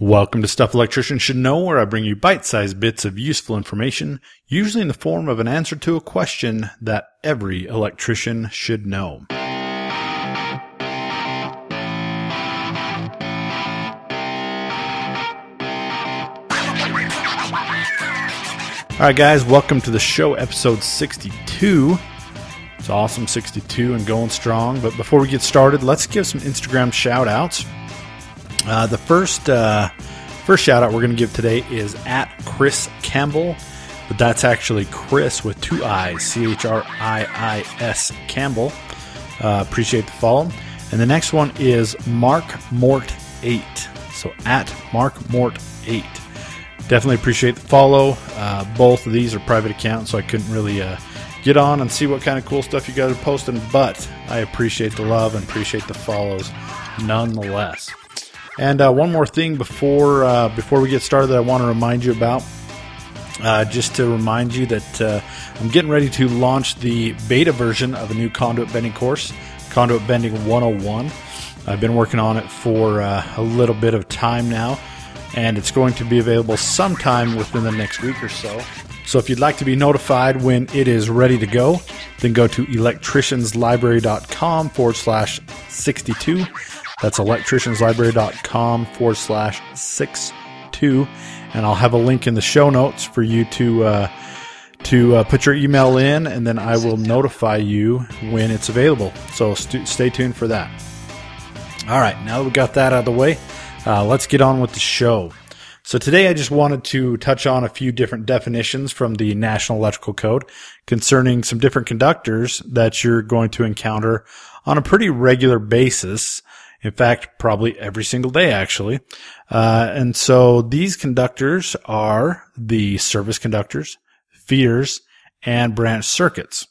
Welcome to Stuff Electricians Should Know, where I bring you bite sized bits of useful information, usually in the form of an answer to a question that every electrician should know. All right, guys, welcome to the show, episode 62. It's awesome, 62 and going strong. But before we get started, let's give some Instagram shout outs. Uh, the first uh, first shout out we're going to give today is at Chris Campbell, but that's actually Chris with two I's, C H R I I S Campbell. Uh, appreciate the follow. And the next one is Mark Mort 8. So at Mark Mort 8. Definitely appreciate the follow. Uh, both of these are private accounts, so I couldn't really uh, get on and see what kind of cool stuff you guys are posting, but I appreciate the love and appreciate the follows nonetheless. And uh, one more thing before uh, before we get started that I want to remind you about. Uh, just to remind you that uh, I'm getting ready to launch the beta version of a new conduit bending course, Conduit Bending 101. I've been working on it for uh, a little bit of time now, and it's going to be available sometime within the next week or so. So if you'd like to be notified when it is ready to go, then go to electricianslibrary.com forward slash 62. That's electricianslibrary.com forward slash 62. And I'll have a link in the show notes for you to, uh, to uh, put your email in, and then I will notify you when it's available. So st- stay tuned for that. All right, now that we got that out of the way, uh, let's get on with the show. So today I just wanted to touch on a few different definitions from the National Electrical Code concerning some different conductors that you're going to encounter on a pretty regular basis. In fact, probably every single day, actually. Uh, and so these conductors are the service conductors, feeders, and branch circuits.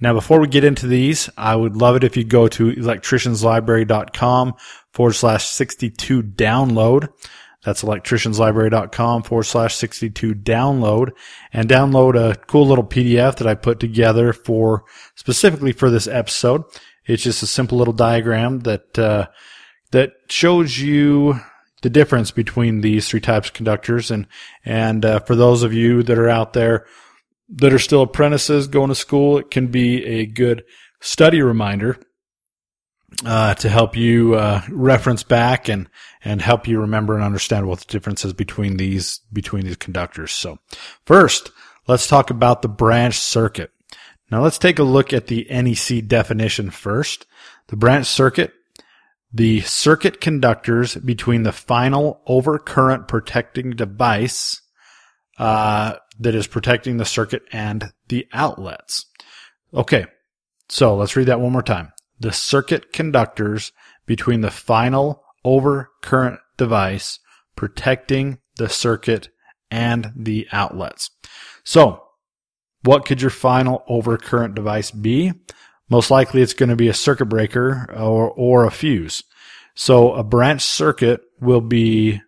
Now, before we get into these, I would love it if you go to electricianslibrary.com forward slash 62 download. That's electricianslibrary.com forward slash 62 download and download a cool little PDF that I put together for specifically for this episode. It's just a simple little diagram that, uh, that shows you the difference between these three types of conductors. And, and, uh, for those of you that are out there that are still apprentices going to school, it can be a good study reminder uh, to help you uh, reference back and and help you remember and understand what the difference is between these between these conductors. So, first, let's talk about the branch circuit. Now, let's take a look at the NEC definition first. The branch circuit, the circuit conductors between the final overcurrent protecting device uh, that is protecting the circuit and the outlets. Okay, so let's read that one more time the circuit conductors between the final overcurrent device protecting the circuit and the outlets. So, what could your final overcurrent device be? Most likely it's going to be a circuit breaker or, or a fuse. So a branch circuit will be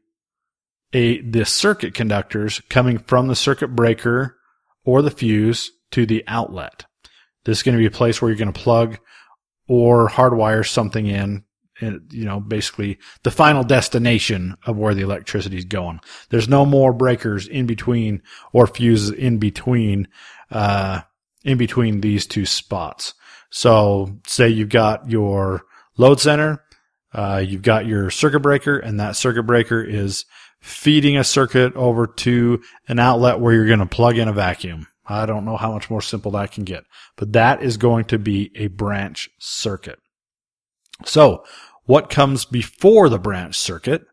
a, the circuit conductors coming from the circuit breaker or the fuse to the outlet. This is going to be a place where you're going to plug or hardwire something in you know, basically the final destination of where the electricity is going. There's no more breakers in between or fuses in between, uh, in between these two spots. So say you've got your load center, uh, you've got your circuit breaker and that circuit breaker is feeding a circuit over to an outlet where you're going to plug in a vacuum. I don't know how much more simple that can get, but that is going to be a branch circuit. So what comes before the branch circuit?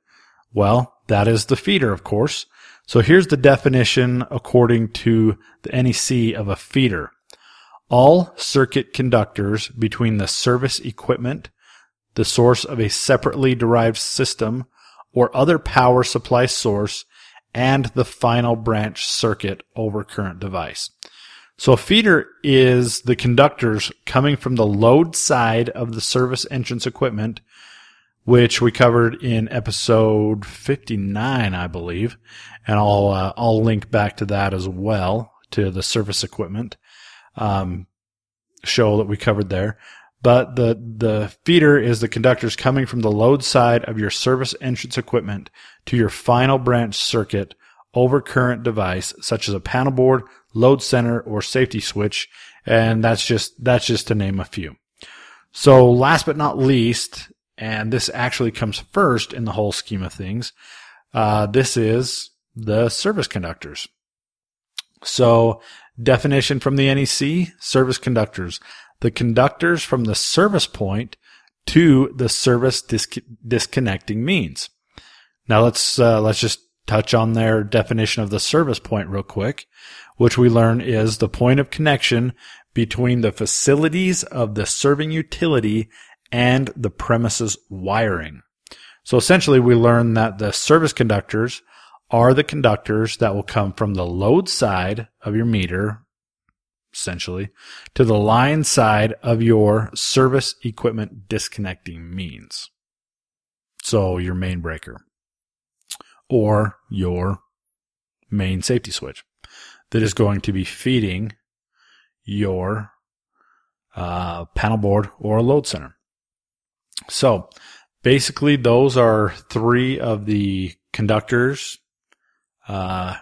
Well, that is the feeder, of course. So here's the definition according to the NEC of a feeder. All circuit conductors between the service equipment, the source of a separately derived system, or other power supply source and the final branch circuit over current device. So a feeder is the conductors coming from the load side of the service entrance equipment, which we covered in episode 59, I believe. And I'll, uh, I'll link back to that as well, to the service equipment, um, show that we covered there. but the, the feeder is the conductors coming from the load side of your service entrance equipment to your final branch circuit over current device, such as a panel board, load center, or safety switch. And that's just, that's just to name a few. So last but not least, and this actually comes first in the whole scheme of things, uh, this is the service conductors. So definition from the NEC, service conductors the conductors from the service point to the service disconnecting means. Now let's uh, let's just touch on their definition of the service point real quick, which we learn is the point of connection between the facilities of the serving utility and the premises wiring. So essentially we learn that the service conductors are the conductors that will come from the load side of your meter essentially, to the line side of your service equipment disconnecting means. So your main breaker or your main safety switch that is going to be feeding your uh, panel board or load center. So basically, those are three of the conductors uh,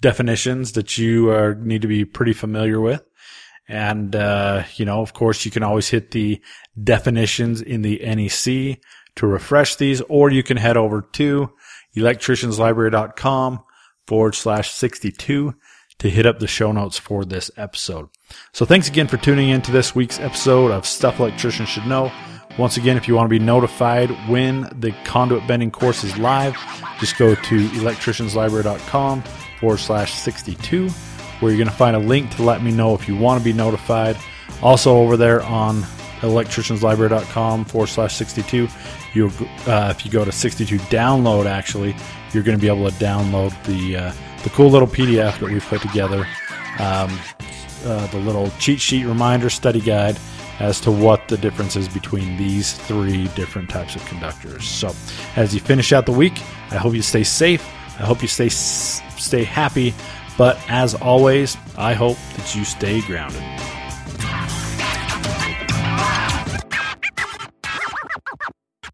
definitions that you uh, need to be pretty familiar with. And, uh, you know, of course, you can always hit the definitions in the NEC to refresh these, or you can head over to electricianslibrary.com forward slash 62 to hit up the show notes for this episode. So thanks again for tuning in to this week's episode of Stuff Electricians Should Know. Once again, if you want to be notified when the conduit bending course is live, just go to electricianslibrary.com forward slash 62, where you're going to find a link to let me know if you want to be notified. Also, over there on electricianslibrary.com forward slash 62, you uh, if you go to 62 download, actually, you're going to be able to download the uh, the cool little PDF that we put together, um, uh, the little cheat sheet reminder study guide as to what the difference is between these three different types of conductors. So, as you finish out the week, I hope you stay safe. I hope you stay stay happy. But as always, I hope that you stay grounded.